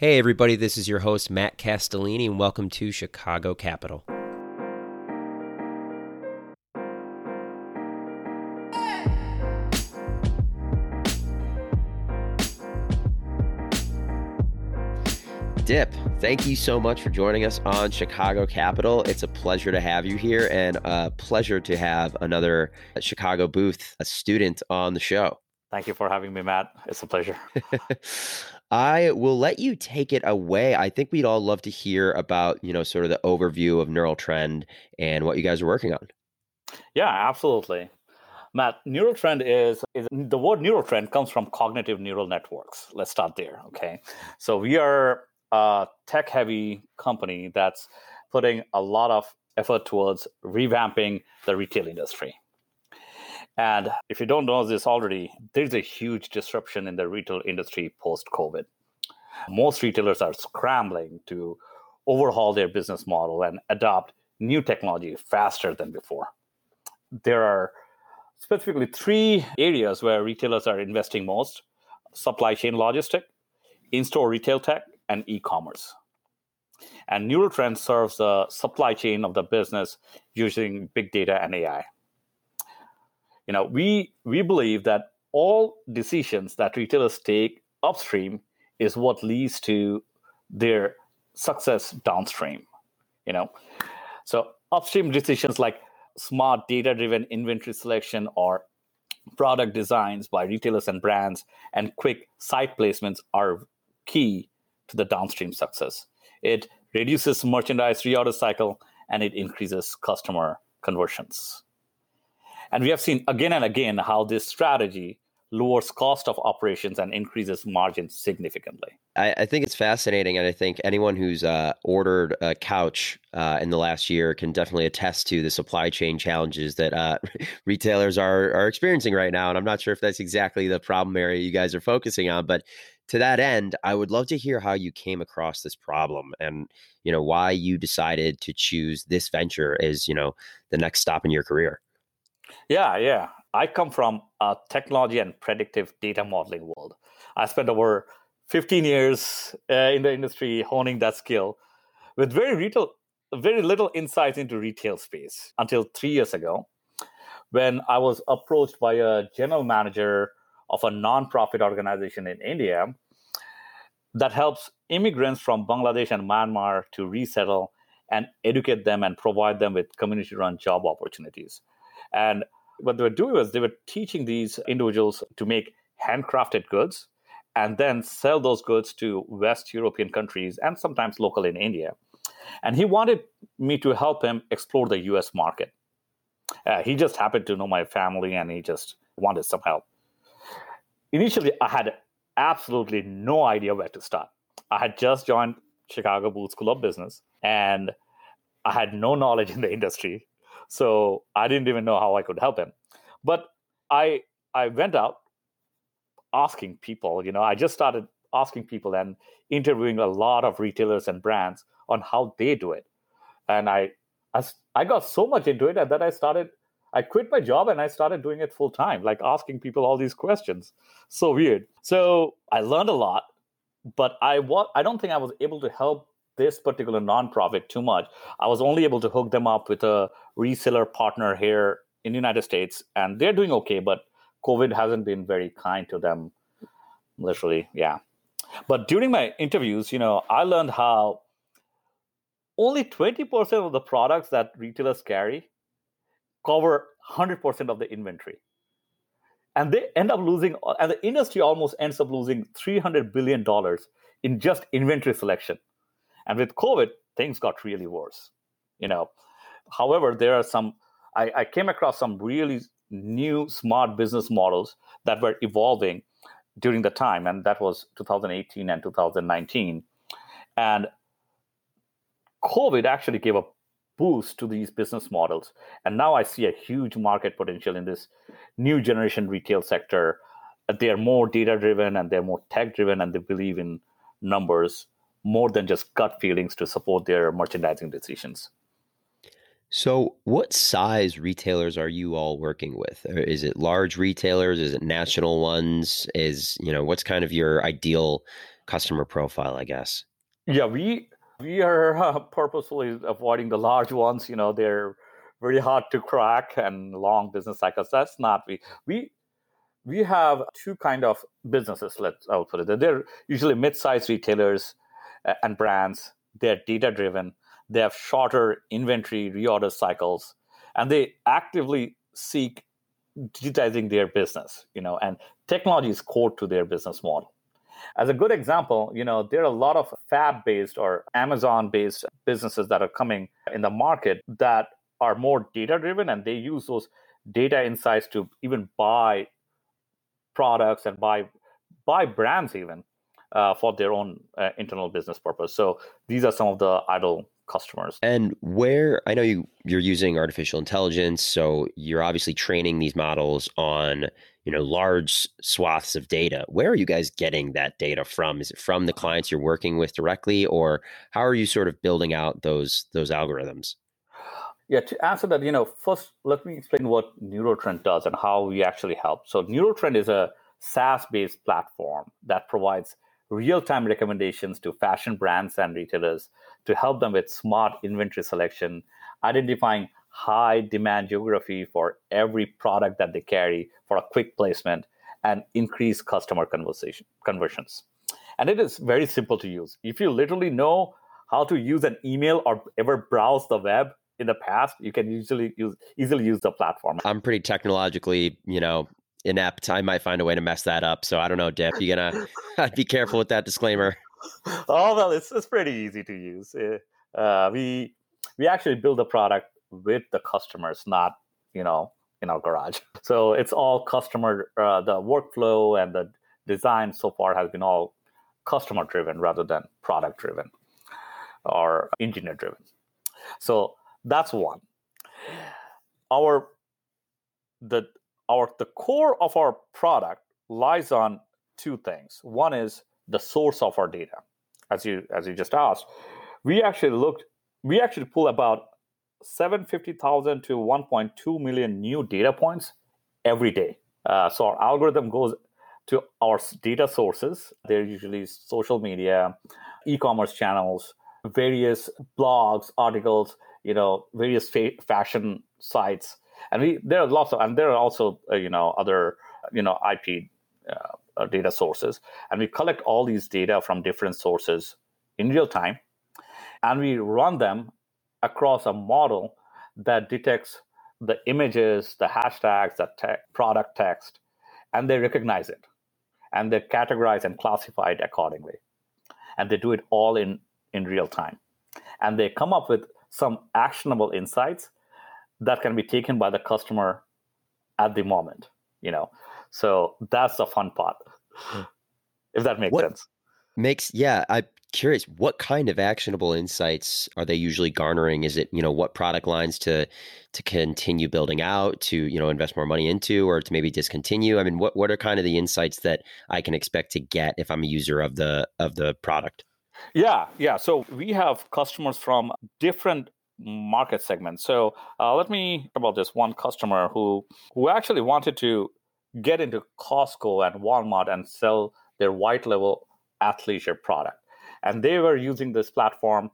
Hey, everybody, this is your host, Matt Castellini, and welcome to Chicago Capital. Dip, thank you so much for joining us on Chicago Capital. It's a pleasure to have you here and a pleasure to have another Chicago booth, a student on the show. Thank you for having me, Matt. It's a pleasure. I will let you take it away. I think we'd all love to hear about, you know, sort of the overview of Neural Trend and what you guys are working on. Yeah, absolutely. Matt, neural trend is, is the word neural trend comes from cognitive neural networks. Let's start there. Okay. So we are a tech heavy company that's putting a lot of effort towards revamping the retail industry. And if you don't know this already, there's a huge disruption in the retail industry post COVID. Most retailers are scrambling to overhaul their business model and adopt new technology faster than before. There are specifically three areas where retailers are investing most supply chain logistic, in store retail tech, and e commerce. And Neural Trend serves the supply chain of the business using big data and AI you know we we believe that all decisions that retailers take upstream is what leads to their success downstream you know. So upstream decisions like smart data driven inventory selection or product designs by retailers and brands and quick site placements are key to the downstream success. It reduces merchandise reorder cycle and it increases customer conversions and we have seen again and again how this strategy lowers cost of operations and increases margins significantly. I, I think it's fascinating, and I think anyone who's uh, ordered a couch uh, in the last year can definitely attest to the supply chain challenges that uh, retailers are are experiencing right now. And I'm not sure if that's exactly the problem area you guys are focusing on, but to that end, I would love to hear how you came across this problem and you know why you decided to choose this venture as you know the next stop in your career. Yeah, yeah. I come from a technology and predictive data modeling world. I spent over 15 years uh, in the industry honing that skill with very retail, very little insights into retail space until three years ago when I was approached by a general manager of a nonprofit organization in India that helps immigrants from Bangladesh and Myanmar to resettle and educate them and provide them with community run job opportunities. And what they were doing was they were teaching these individuals to make handcrafted goods and then sell those goods to West European countries and sometimes local in India. And he wanted me to help him explore the US market. Uh, he just happened to know my family and he just wanted some help. Initially, I had absolutely no idea where to start. I had just joined Chicago Booth School of Business and I had no knowledge in the industry. So I didn't even know how I could help him. But I I went out asking people, you know, I just started asking people and interviewing a lot of retailers and brands on how they do it. And I I, I got so much into it that I started I quit my job and I started doing it full time, like asking people all these questions. So weird. So I learned a lot, but I wa- I don't think I was able to help this particular nonprofit too much. I was only able to hook them up with a reseller partner here in the United States, and they're doing okay, but COVID hasn't been very kind to them. Literally, yeah. But during my interviews, you know, I learned how only 20% of the products that retailers carry cover 100% of the inventory. And they end up losing, and the industry almost ends up losing $300 billion in just inventory selection. And with COVID, things got really worse. You know, however, there are some. I, I came across some really new smart business models that were evolving during the time, and that was 2018 and 2019. And COVID actually gave a boost to these business models. And now I see a huge market potential in this new generation retail sector. They are more data driven and they're more tech driven and they believe in numbers more than just gut feelings to support their merchandising decisions. So, what size retailers are you all working with? Is it large retailers? Is it national ones? Is, you know, what's kind of your ideal customer profile, I guess. Yeah, we we are uh, purposefully avoiding the large ones. You know, they're very hard to crack and long business cycles. That's not we we we have two kind of businesses. Let's I'll put it. They're usually mid-sized retailers and brands. They're data driven. They have shorter inventory reorder cycles, and they actively seek digitizing their business. You know, and technology is core to their business model. As a good example, you know, there are a lot of fab-based or Amazon-based businesses that are coming in the market that are more data-driven, and they use those data insights to even buy products and buy buy brands even uh, for their own uh, internal business purpose. So these are some of the idle customers. And where I know you you're using artificial intelligence, so you're obviously training these models on you know large swaths of data. Where are you guys getting that data from? Is it from the clients you're working with directly, or how are you sort of building out those those algorithms? Yeah, to answer that, you know, first let me explain what Neurotrend does and how we actually help. So Neurotrend is a SaaS-based platform that provides real-time recommendations to fashion brands and retailers to help them with smart inventory selection, identifying high demand geography for every product that they carry for a quick placement, and increase customer conversation conversions. And it is very simple to use. If you literally know how to use an email or ever browse the web, in the past, you can usually use easily use the platform. I'm pretty technologically, you know, inept. I might find a way to mess that up. So I don't know, Dip. You gonna be careful with that disclaimer. Oh well, it's it's pretty easy to use. Uh, we we actually build a product with the customers, not you know in our garage. So it's all customer. Uh, the workflow and the design so far has been all customer driven rather than product driven or engineer driven. So that's one. Our the our the core of our product lies on two things. One is the source of our data. As you as you just asked, we actually looked we actually pull about 750,000 to 1.2 million new data points every day. Uh, so our algorithm goes to our data sources. They're usually social media, e-commerce channels, various blogs, articles, you know various fa- fashion sites and we there are lots of and there are also uh, you know other you know ip uh, uh, data sources. And we collect all these data from different sources in real time. And we run them across a model that detects the images the hashtags the te- product text and they recognize it. And they categorize and classify it accordingly. And they do it all in in real time. And they come up with some actionable insights that can be taken by the customer at the moment you know so that's the fun part hmm. if that makes what sense makes yeah i'm curious what kind of actionable insights are they usually garnering is it you know what product lines to to continue building out to you know invest more money into or to maybe discontinue i mean what what are kind of the insights that i can expect to get if i'm a user of the of the product yeah, yeah. So we have customers from different market segment. So uh, let me talk about this one customer who who actually wanted to get into Costco and Walmart and sell their white label athleisure product, and they were using this platform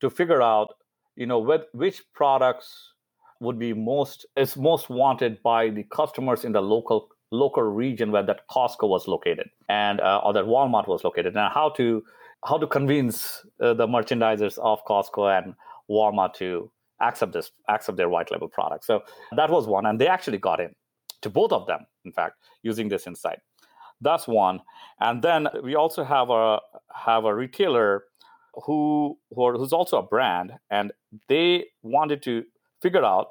to figure out, you know, with, which products would be most is most wanted by the customers in the local local region where that Costco was located and uh, or that Walmart was located, and how to how to convince uh, the merchandisers of Costco and Walmart to accept this, accept their white label product. So that was one, and they actually got in to both of them. In fact, using this insight, that's one. And then we also have a have a retailer who, who are, who's also a brand, and they wanted to figure out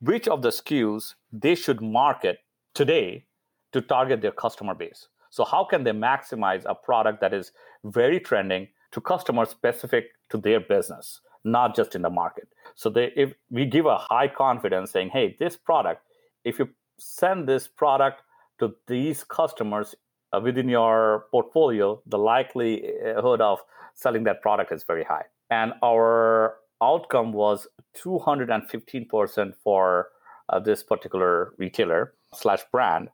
which of the SKUs they should market today to target their customer base. So, how can they maximize a product that is very trending to customers specific to their business, not just in the market? So, they, if we give a high confidence saying, hey, this product, if you send this product to these customers uh, within your portfolio, the likelihood of selling that product is very high. And our outcome was 215% for uh, this particular retailer slash brand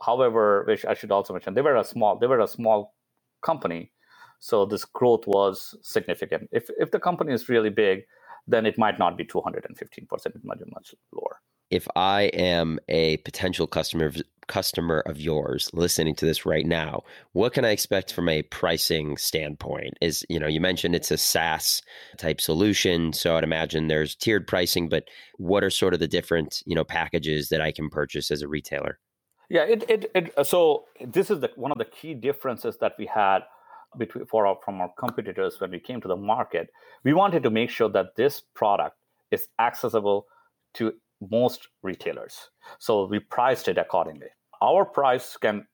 However, which I should also mention, they were a small they were a small company, So this growth was significant. If if the company is really big, then it might not be 215%. It might be much lower. If I am a potential customer of, customer of yours listening to this right now, what can I expect from a pricing standpoint? Is you know you mentioned it's a SaaS type solution, so I'd imagine there's tiered pricing. But what are sort of the different you know packages that I can purchase as a retailer? Yeah, it it, it so this is the one of the key differences that we had between for our, from our competitors when we came to the market. We wanted to make sure that this product is accessible to most retailers. So we priced it accordingly. Our price can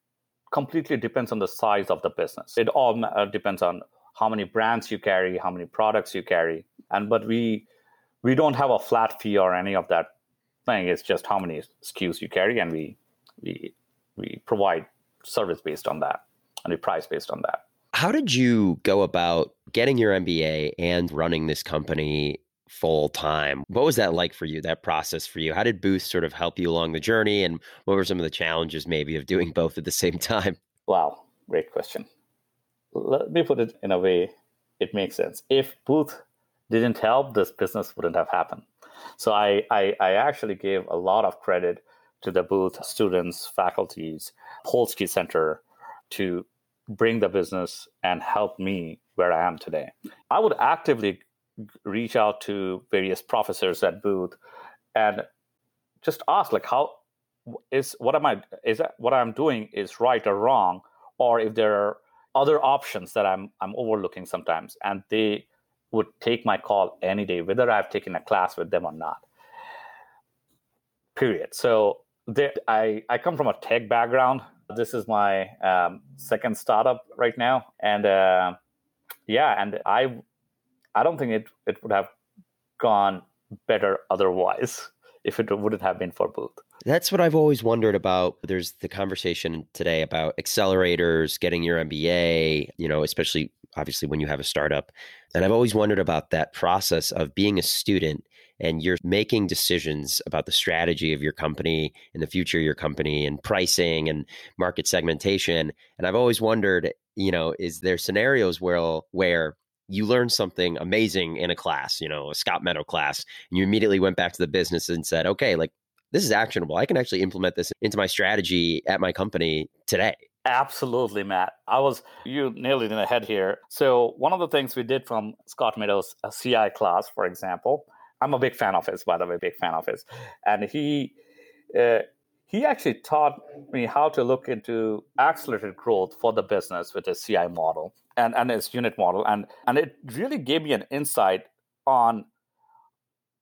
completely depends on the size of the business. It all uh, depends on how many brands you carry, how many products you carry, and but we we don't have a flat fee or any of that thing. It's just how many SKUs you carry, and we we we provide service based on that, and we price based on that. How did you go about getting your MBA and running this company full time? What was that like for you, that process for you? How did Booth sort of help you along the journey? And what were some of the challenges maybe of doing both at the same time? Wow, great question. Let me put it in a way it makes sense. If Booth didn't help, this business wouldn't have happened. So I, I, I actually gave a lot of credit to the Booth students, faculties, Polsky Center to bring the business and help me where I am today. I would actively reach out to various professors at Booth and just ask like how is what am I is that what I'm doing is right or wrong? Or if there are other options that I'm I'm overlooking sometimes and they would take my call any day whether I've taken a class with them or not. Period. So there, I I come from a tech background this is my um, second startup right now, and uh, yeah, and I I don't think it it would have gone better otherwise if it wouldn't have been for Booth. That's what I've always wondered about. There's the conversation today about accelerators, getting your MBA, you know, especially obviously when you have a startup. And I've always wondered about that process of being a student and you're making decisions about the strategy of your company and the future of your company and pricing and market segmentation. And I've always wondered, you know, is there scenarios where where you learned something amazing in a class, you know, a Scott Meadow class, and you immediately went back to the business and said, okay, like this is actionable. I can actually implement this into my strategy at my company today. Absolutely, Matt. I was you nailed it in the head here. So one of the things we did from Scott Meadows' uh, CI class, for example, I'm a big fan of his, by the way, big fan of his. And he uh, he actually taught me how to look into accelerated growth for the business with his CI model and, and his unit model. And and it really gave me an insight on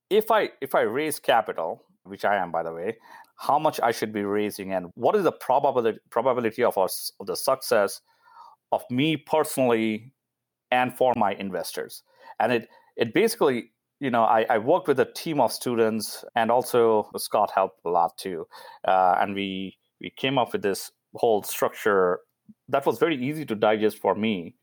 if I if I raise capital, which I am by the way, how much I should be raising and what is the probability probability of us of the success of me personally and for my investors. And it it basically you know, I, I, worked with a team of students, and also Scott helped a lot too. Uh, and we we came up with this whole structure that was very easy to digest for me,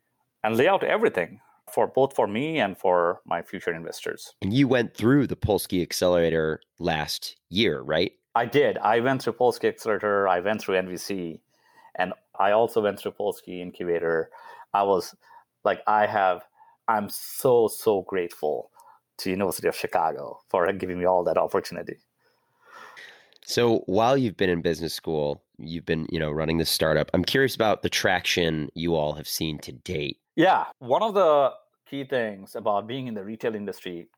and lay out everything for both for me and for my future investors. And you went through the Polsky Accelerator last year, right? I did. I went through Polsky Accelerator. I went through NVC, and I also went through Polsky Incubator. I was like, I have. I'm so so grateful to University of Chicago for giving me all that opportunity. So while you've been in business school, you've been, you know, running this startup. I'm curious about the traction you all have seen to date. Yeah, one of the key things about being in the retail industry,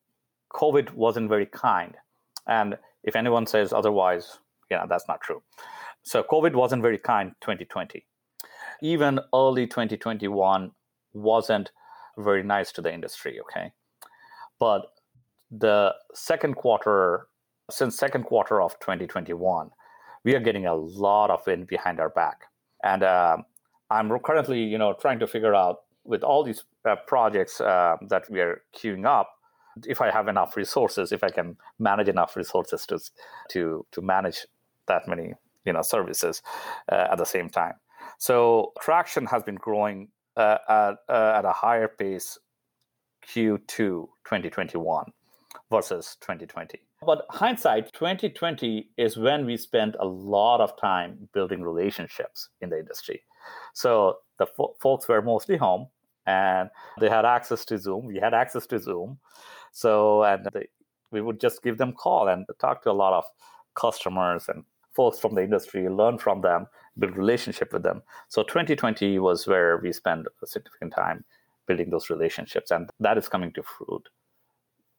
COVID wasn't very kind. And if anyone says otherwise, yeah, that's not true. So COVID wasn't very kind 2020. Even early 2021 wasn't very nice to the industry, okay? But the second quarter, since second quarter of 2021, we are getting a lot of wind behind our back. And uh, I'm currently, you know, trying to figure out with all these uh, projects uh, that we are queuing up, if I have enough resources, if I can manage enough resources to to to manage that many, you know, services uh, at the same time. So traction has been growing uh, at, uh, at a higher pace Q2 2021 versus 2020. But hindsight, 2020 is when we spent a lot of time building relationships in the industry. So the fo- folks were mostly home. and they had access to Zoom. We had access to Zoom. So, and they, we would just give them call and talk to a lot of customers and folks from the industry, learn from them, build relationship with them. So 2020 was where we spent a significant time building those relationships, and that is coming to fruit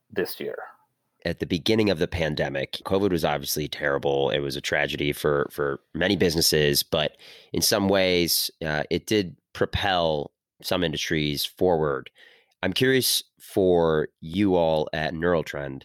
this year. At the beginning of the pandemic, COVID was obviously terrible. It was a tragedy for for many businesses, but in some ways, uh, it did propel some industries forward. I'm curious for you all at Neuraltrend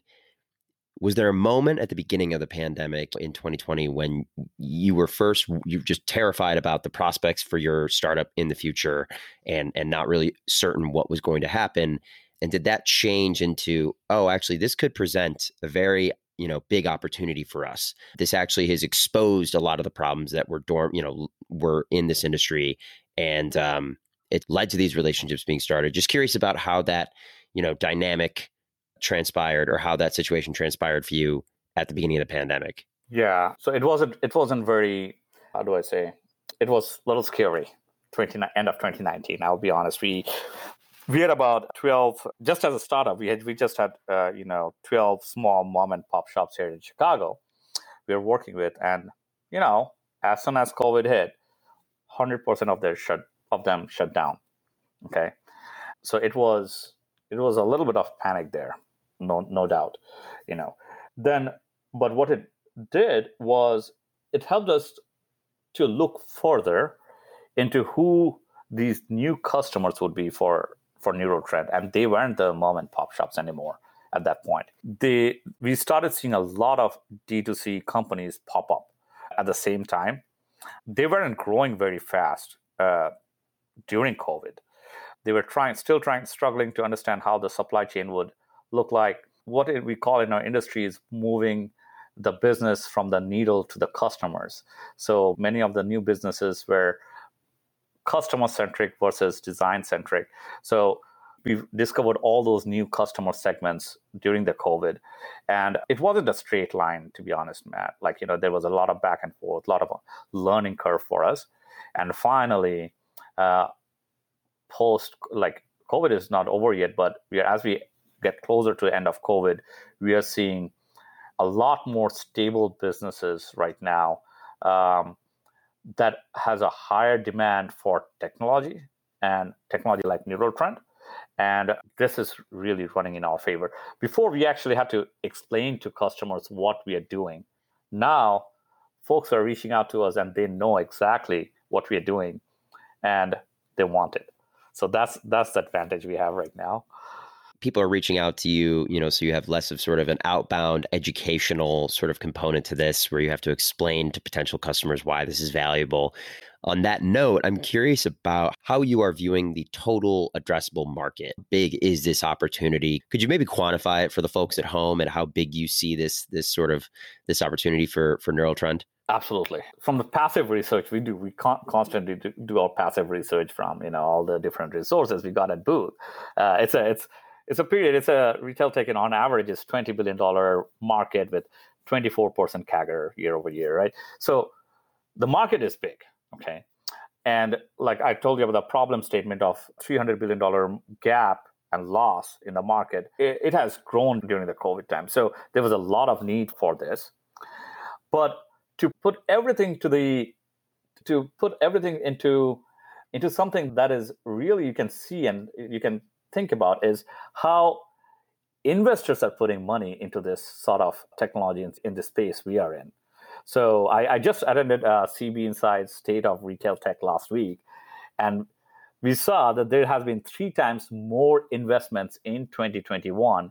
was there a moment at the beginning of the pandemic in 2020 when you were first you were just terrified about the prospects for your startup in the future and and not really certain what was going to happen? And did that change into oh actually this could present a very you know big opportunity for us. This actually has exposed a lot of the problems that were dorm you know were in this industry and um, it led to these relationships being started. Just curious about how that you know dynamic transpired or how that situation transpired for you at the beginning of the pandemic. Yeah. So it wasn't it wasn't very how do I say? It was a little scary. 20 end of 2019. I'll be honest. We we had about 12 just as a startup we had we just had uh, you know 12 small mom and pop shops here in chicago we were working with and you know as soon as covid hit 100% of their shut of them shut down okay so it was it was a little bit of panic there no no doubt you know then but what it did was it helped us to look further into who these new customers would be for for Neurotrend, and they weren't the mom and pop shops anymore at that point. They we started seeing a lot of D2C companies pop up at the same time. They weren't growing very fast uh, during COVID. They were trying, still trying, struggling to understand how the supply chain would look like. What we call in our industry is moving the business from the needle to the customers. So many of the new businesses were customer centric versus design centric. So we've discovered all those new customer segments during the COVID. And it wasn't a straight line, to be honest, Matt. Like, you know, there was a lot of back and forth, a lot of learning curve for us. And finally, uh, post like COVID is not over yet, but we are, as we get closer to the end of COVID, we are seeing a lot more stable businesses right now um, that has a higher demand for technology and technology like Neuraltrend. And this is really running in our favor. Before, we actually had to explain to customers what we are doing. Now, folks are reaching out to us and they know exactly what we are doing and they want it. So that's that's the advantage we have right now. People are reaching out to you, you know, so you have less of sort of an outbound educational sort of component to this where you have to explain to potential customers why this is valuable. On that note, I'm curious about how you are viewing the total addressable market. Big is this opportunity? Could you maybe quantify it for the folks at home and how big you see this this sort of this opportunity for for Neuraltrend? Absolutely. From the passive research we do, we con- constantly do our passive research from you know all the different resources we got at Booth. Uh, it's a it's it's a period. It's a retail and on average, is twenty billion dollar market with twenty four percent CAGR year over year, right? So the market is big, okay. And like I told you about the problem statement of three hundred billion dollar gap and loss in the market, it, it has grown during the COVID time. So there was a lot of need for this, but to put everything to the to put everything into into something that is really you can see and you can think about is how investors are putting money into this sort of technology in, in the space we are in. So I, I just attended uh, CB Insights State of Retail Tech last week, and we saw that there has been three times more investments in 2021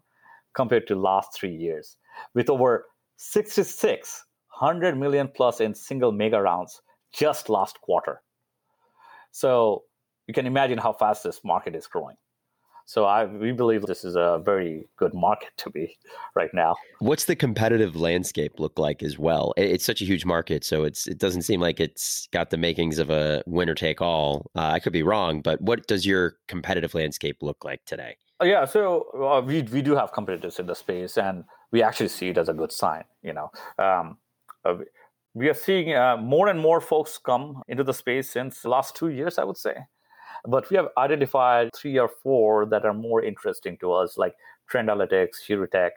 compared to last three years, with over 6,600 million plus in single mega rounds just last quarter. So you can imagine how fast this market is growing. So I we believe this is a very good market to be right now. What's the competitive landscape look like as well? It's such a huge market, so it's it doesn't seem like it's got the makings of a winner take all. Uh, I could be wrong, but what does your competitive landscape look like today? Uh, yeah, so uh, we we do have competitors in the space, and we actually see it as a good sign. You know, um, uh, we are seeing uh, more and more folks come into the space since the last two years, I would say. But we have identified three or four that are more interesting to us, like Trendalytics, Heuritech,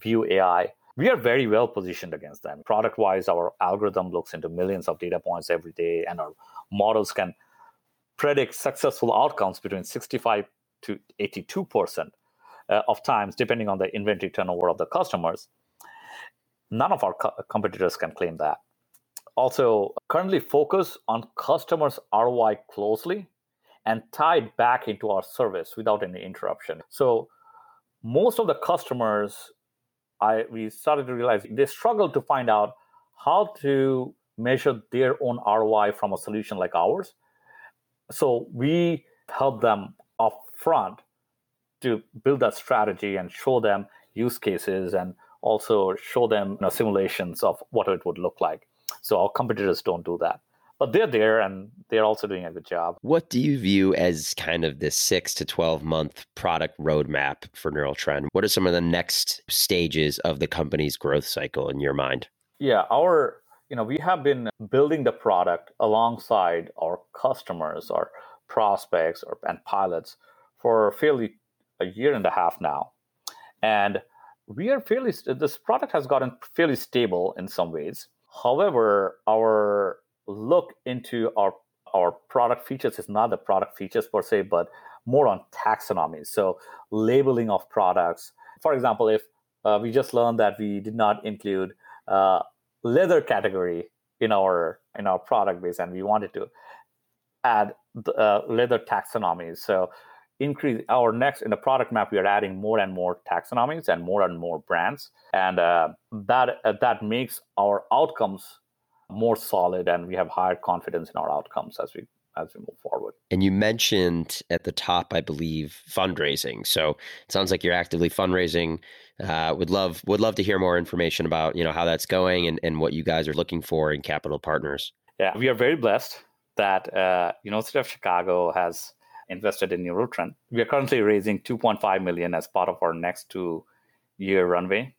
Vue.ai. We are very well positioned against them. Product wise, our algorithm looks into millions of data points every day, and our models can predict successful outcomes between 65 to 82 percent uh, of times, depending on the inventory turnover of the customers. None of our co- competitors can claim that. Also, currently focus on customers' ROI closely and tied back into our service without any interruption. So, most of the customers, I we started to realize they struggle to find out how to measure their own ROI from a solution like ours. So we help them up front to build that strategy and show them use cases and also show them you know, simulations of what it would look like. So our competitors don't do that. But they're there and they're also doing a good job. What do you view as kind of the six to 12 month product roadmap for Neural Trend? What are some of the next stages of the company's growth cycle in your mind? Yeah, our you know we have been building the product alongside our customers our prospects or, and pilots for fairly a year and a half now and we are fairly this product has gotten fairly stable in some ways however our look into our our product features. Is not the product features per se but more on taxonomy. So labeling of products. For example if uh, we just learned that we did not include uh, leather category in our in our product base and we wanted to add uh, leather taxonomies so increase our next in the product map we are adding more and more taxonomies and more and more brands. And uh, that uh, that makes our outcomes more solid and we have higher confidence in our outcomes as we as we move forward. And you mentioned at the top, I believe, fundraising. So it sounds like you're actively fundraising. Uh, would love would love to hear more information about you know how that's going and, and what you guys are looking for in capital partners. Yeah, we are very blessed that uh, University of Chicago has invested in Neurotrend. We are currently raising 2.5 million as part of our next two year runway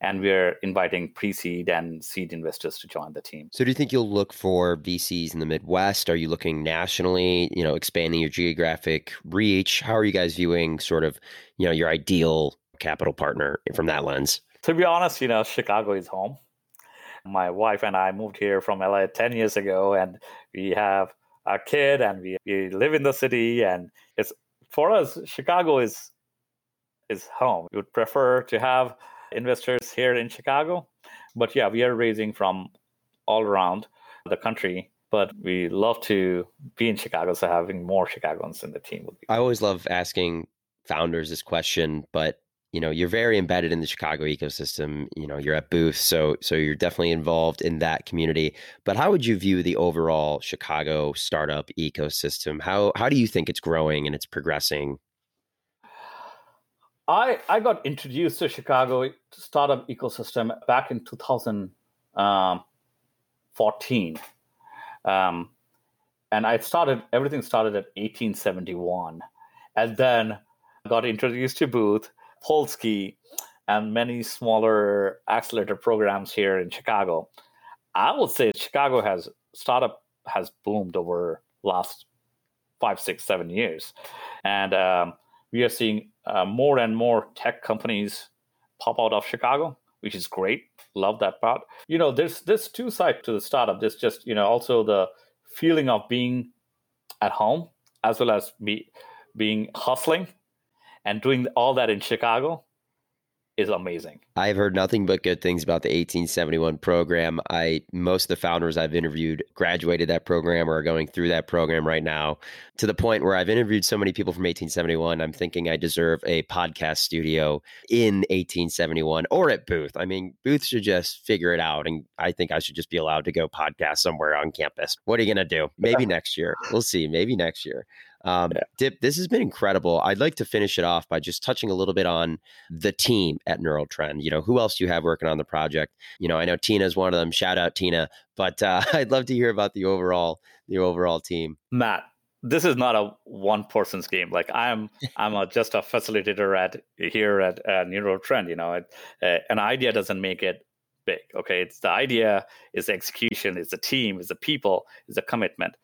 and we're inviting pre-seed and seed investors to join the team. So do you think you'll look for VCs in the Midwest? Are you looking nationally, you know, expanding your geographic reach? How are you guys viewing sort of, you know, your ideal capital partner from that lens? To be honest, you know, Chicago is home. My wife and I moved here from LA 10 years ago and we have a kid and we, we live in the city and it's for us Chicago is is home. We would prefer to have investors here in Chicago. But yeah, we are raising from all around the country. But we love to be in Chicago, so having more Chicagoans in the team would be. I always love asking founders this question, but you know you're very embedded in the chicago ecosystem you know you're at booth so so you're definitely involved in that community but how would you view the overall chicago startup ecosystem how how do you think it's growing and it's progressing I, I got introduced to Chicago startup ecosystem back in 2014. Um, um, and I started, everything started at 1871. And then got introduced to Booth, Polsky, and many smaller accelerator programs here in Chicago. I would say Chicago has startup has boomed over last five, six, seven years. And um, we are seeing uh, more and more tech companies pop out of Chicago, which is great. Love that part. You know, there's there's two sides to the startup. There's just you know also the feeling of being at home as well as be being hustling and doing all that in Chicago is amazing. I've heard nothing but good things about the 1871 program. I most of the founders I've interviewed graduated that program or are going through that program right now to the point where I've interviewed so many people from 1871. I'm thinking I deserve a podcast studio in 1871 or at Booth. I mean, Booth should just figure it out and I think I should just be allowed to go podcast somewhere on campus. What are you going to do? Maybe next year. We'll see. Maybe next year. Um, yeah. Dip, this has been incredible. I'd like to finish it off by just touching a little bit on the team at Neural Trend. You know, who else do you have working on the project? You know, I know Tina is one of them. Shout out Tina, but uh, I'd love to hear about the overall the overall team. Matt, this is not a one person's game. Like I'm, I'm a, just a facilitator at here at uh, Neural Trend. You know, it, uh, an idea doesn't make it big. Okay, it's the idea, is the execution, it's the team, it's the people, it's the commitment.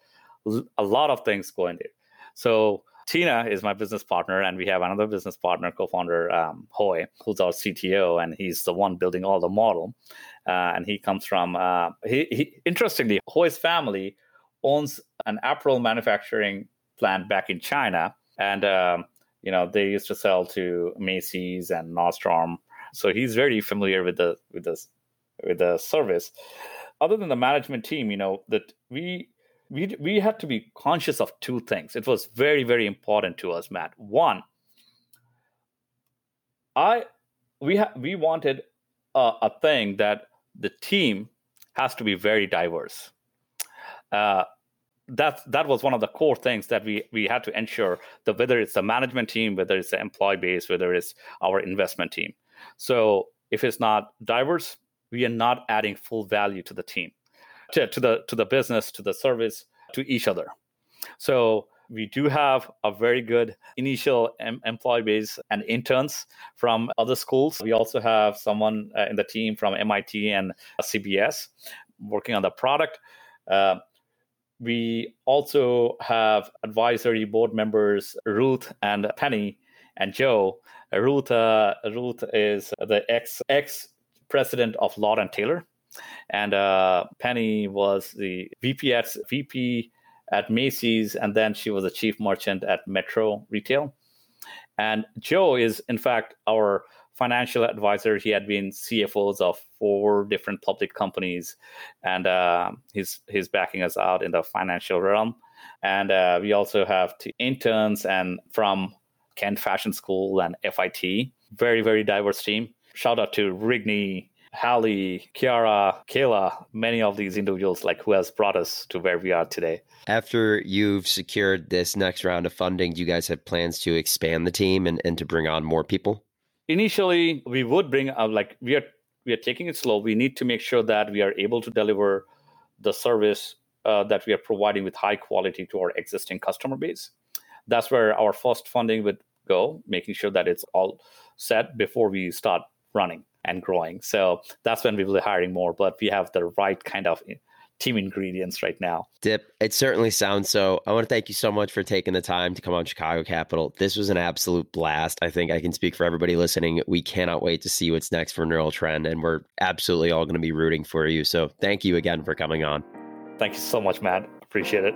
A lot of things go into it. So Tina is my business partner, and we have another business partner, co-founder um, Hoy, who's our CTO, and he's the one building all the model. Uh, and he comes from uh, he, he, interestingly, Hoy's family owns an apparel manufacturing plant back in China, and um, you know they used to sell to Macy's and Nordstrom. So he's very familiar with the with the with the service. Other than the management team, you know that we we we had to be conscious of two things. It was very very important to us, Matt. One, I we ha- we wanted a, a, thing that the team has to be very diverse. Uh, that that was one of the core things that we we had to ensure that whether it's the management team, whether it's the employee base, whether it's our investment team. So if it's not diverse, we are not adding full value to the team to, to the to the business, to the service, to each other. So we do have a very good initial em- employee base and interns from other schools. We also have someone uh, in the team from MIT and CBS working on the product. Uh, we also have advisory board members Ruth and Penny and Joe. Ruth uh, Ruth is the ex ex president of Lord and Taylor, and uh, Penny was the VP at VP at Macy's, and then she was a chief merchant at Metro Retail. And Joe is, in fact, our financial advisor. He had been CFOs of four different public companies, and uh, he's he's backing us out in the financial realm. And uh, we also have interns and from Kent Fashion School and FIT. Very very diverse team. Shout out to Rigney Hallie, Kiara, Kayla, many of these individuals like who has brought us to where we are today. After you've secured this next round of funding, do you guys have plans to expand the team and, and to bring on more people? Initially, we would bring up like we are we are taking it slow. We need to make sure that we are able to deliver the service uh, that we are providing with high quality to our existing customer base. That's where our first funding would go, making sure that it's all set before we start running and growing. So that's when we will be hiring more, but we have the right kind of eh, team ingredients right now. Dip, it certainly sounds so. I want to thank you so much for taking the time to come on Chicago Capital. This was an absolute blast. I think I can speak for everybody listening. We cannot wait to see what's next for Neural Trend, and we're absolutely all going to be rooting for you. So thank you again for coming on. Thank you so much, Matt. Appreciate it.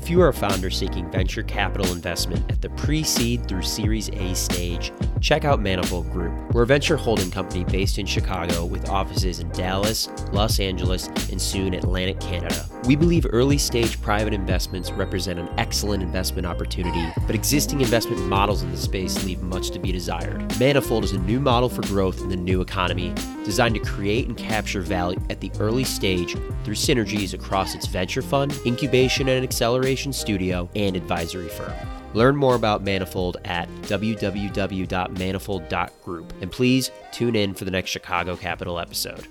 If you are a founder seeking venture capital investment at the pre seed through Series A stage, check out Manifold Group. We're a venture holding company based in Chicago with offices in Dallas, Los Angeles, and soon Atlantic Canada. We believe early stage private investments represent an excellent investment opportunity, but existing investment models in the space leave much to be desired. Manifold is a new model for growth in the new economy, designed to create and capture value at the early stage through synergies across its venture fund, incubation and acceleration studio, and advisory firm. Learn more about Manifold at www.manifold.group. And please tune in for the next Chicago Capital episode.